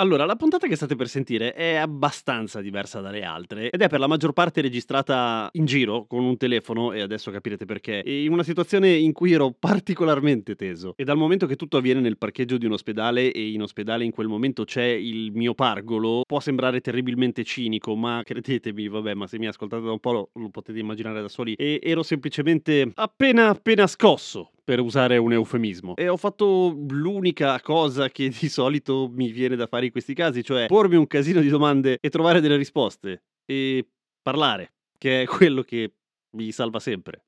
Allora, la puntata che state per sentire è abbastanza diversa dalle altre ed è per la maggior parte registrata in giro con un telefono e adesso capirete perché, in una situazione in cui ero particolarmente teso. E dal momento che tutto avviene nel parcheggio di un ospedale e in ospedale in quel momento c'è il mio pargolo, può sembrare terribilmente cinico, ma credetemi, vabbè, ma se mi ascoltate da un po' lo, lo potete immaginare da soli. E ero semplicemente appena appena scosso per usare un eufemismo. E ho fatto l'unica cosa che di solito mi viene da fare in questi casi, cioè pormi un casino di domande e trovare delle risposte. E parlare, che è quello che mi salva sempre.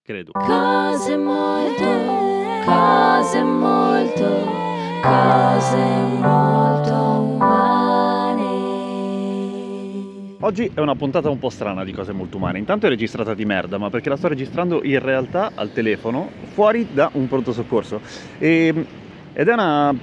Credo. Cose molto, cose molto, cose molto umane. Oggi è una puntata un po' strana di cose molto umane. Intanto è registrata di merda, ma perché la sto registrando in realtà al telefono, fuori da un pronto soccorso. E ed è una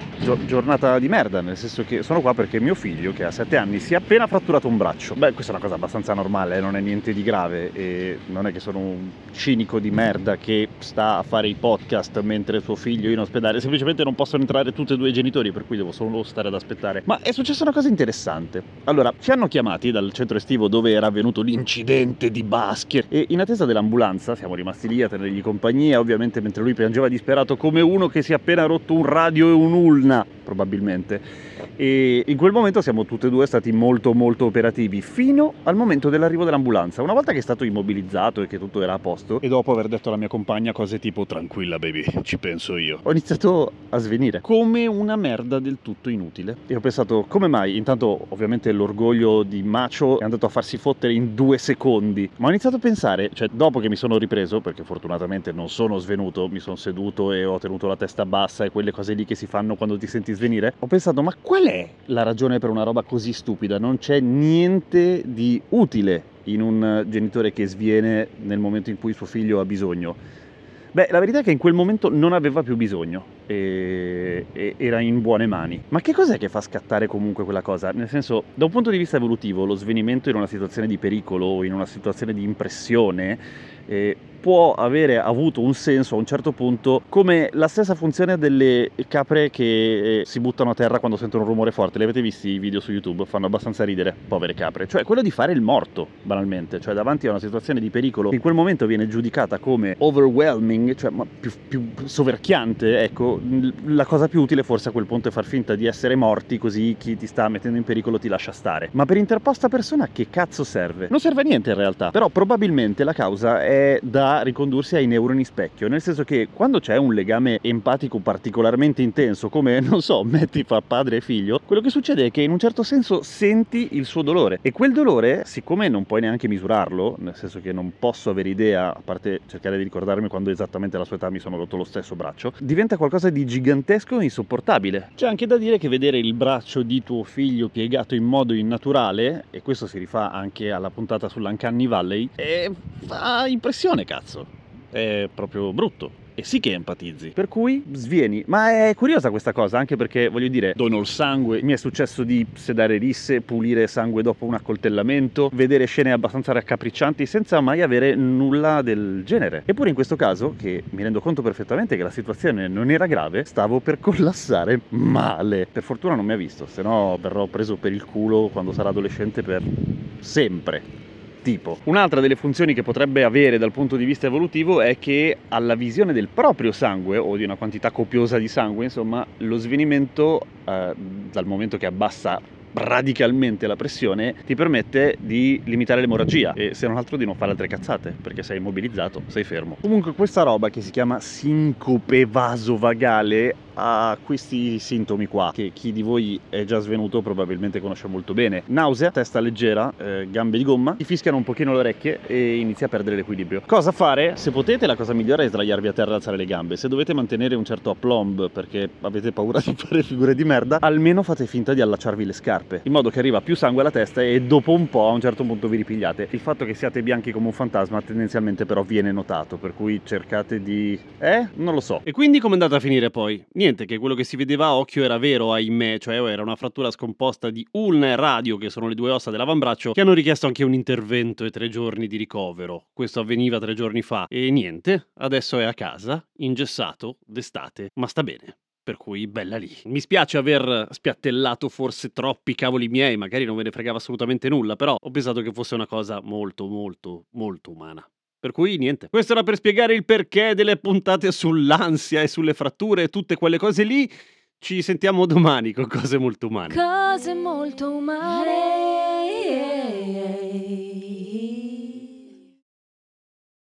giornata di merda, nel senso che sono qua perché mio figlio, che ha 7 anni, si è appena fratturato un braccio. Beh, questa è una cosa abbastanza normale, eh, non è niente di grave e non è che sono un cinico di merda che sta a fare i podcast mentre suo figlio è in ospedale, semplicemente non possono entrare tutti e due i genitori, per cui devo solo stare ad aspettare. Ma è successa una cosa interessante. Allora, ci hanno chiamati dal centro estivo dove era avvenuto l'incidente di basket e in attesa dell'ambulanza siamo rimasti lì a tenergli compagnia, ovviamente mentre lui piangeva disperato come uno che si è appena rotto un radio e un'ulna, probabilmente. E in quel momento siamo tutti e due stati molto molto operativi fino al momento dell'arrivo dell'ambulanza. Una volta che è stato immobilizzato e che tutto era a posto, e dopo aver detto alla mia compagna cose tipo tranquilla baby, ci penso io, ho iniziato a svenire come una merda del tutto inutile. E ho pensato come mai? Intanto ovviamente l'orgoglio di macio è andato a farsi fottere in due secondi, ma ho iniziato a pensare, cioè dopo che mi sono ripreso, perché fortunatamente non sono svenuto, mi sono seduto e ho tenuto la testa bassa e quelle cose lì che si fanno quando ti senti svenire, ho pensato ma qual è la ragione per una roba così stupida? Non c'è niente di utile in un genitore che sviene nel momento in cui suo figlio ha bisogno. Beh, la verità è che in quel momento non aveva più bisogno e, e, era in buone mani. Ma che cos'è che fa scattare comunque quella cosa? Nel senso, da un punto di vista evolutivo, lo svenimento in una situazione di pericolo o in una situazione di impressione eh, può avere avuto un senso a un certo punto come la stessa funzione delle capre che eh, si buttano a terra quando sentono un rumore forte. Li avete visti i video su YouTube? Fanno abbastanza ridere, povere capre. Cioè quello di fare il morto, banalmente. Cioè davanti a una situazione di pericolo che in quel momento viene giudicata come overwhelming, cioè più, più soverchiante, ecco, la cosa più utile forse a quel punto è far finta di essere morti così chi ti sta mettendo in pericolo ti lascia stare. Ma per interposta persona che cazzo serve? Non serve a niente in realtà, però probabilmente la causa è da ricondursi ai neuroni specchio, nel senso che quando c'è un legame empatico particolarmente intenso, come non so, metti fra padre e figlio, quello che succede è che in un certo senso senti il suo dolore e quel dolore, siccome non puoi neanche misurarlo, nel senso che non posso avere idea, a parte cercare di ricordarmi quando esattamente alla sua età mi sono rotto lo stesso braccio, diventa qualcosa di gigantesco e insopportabile. C'è anche da dire che vedere il braccio di tuo figlio piegato in modo innaturale, e questo si rifà anche alla puntata sull'Uncanny Valley, è... fa impressione, cazzo. È proprio brutto. E sì che empatizzi. Per cui svieni. Ma è curiosa questa cosa, anche perché voglio dire, dono il sangue. Mi è successo di sedare risse, pulire sangue dopo un accoltellamento, vedere scene abbastanza raccapriccianti senza mai avere nulla del genere. Eppure in questo caso, che mi rendo conto perfettamente che la situazione non era grave, stavo per collassare male. Per fortuna non mi ha visto, se no verrò preso per il culo quando sarà adolescente per sempre tipo. Un'altra delle funzioni che potrebbe avere dal punto di vista evolutivo è che alla visione del proprio sangue o di una quantità copiosa di sangue, insomma, lo svenimento eh, dal momento che abbassa radicalmente la pressione ti permette di limitare l'emorragia e se non altro di non fare altre cazzate perché sei immobilizzato, sei fermo. Comunque questa roba che si chiama sincope vasovagale a questi sintomi qua, che chi di voi è già svenuto probabilmente conosce molto bene. Nausea, testa leggera, eh, gambe di gomma, ti fischiano un pochino le orecchie e inizi a perdere l'equilibrio. Cosa fare? Se potete, la cosa migliore è sdraiarvi a terra e alzare le gambe. Se dovete mantenere un certo aplomb perché avete paura di fare figure di merda, almeno fate finta di allacciarvi le scarpe, in modo che arriva più sangue alla testa e dopo un po' a un certo punto vi ripigliate. Il fatto che siate bianchi come un fantasma tendenzialmente però viene notato, per cui cercate di... Eh? Non lo so. E quindi com'è andata a finire poi? Niente, che quello che si vedeva a occhio era vero, ahimè, cioè era una frattura scomposta di ulna e radio, che sono le due ossa dell'avambraccio, che hanno richiesto anche un intervento e tre giorni di ricovero. Questo avveniva tre giorni fa. E niente, adesso è a casa, ingessato, d'estate, ma sta bene. Per cui bella lì. Mi spiace aver spiattellato forse troppi cavoli miei, magari non ve ne fregava assolutamente nulla, però ho pensato che fosse una cosa molto, molto, molto umana. Per cui niente. Questo era per spiegare il perché delle puntate sull'ansia e sulle fratture e tutte quelle cose lì. Ci sentiamo domani con cose molto umane. Cose molto umane.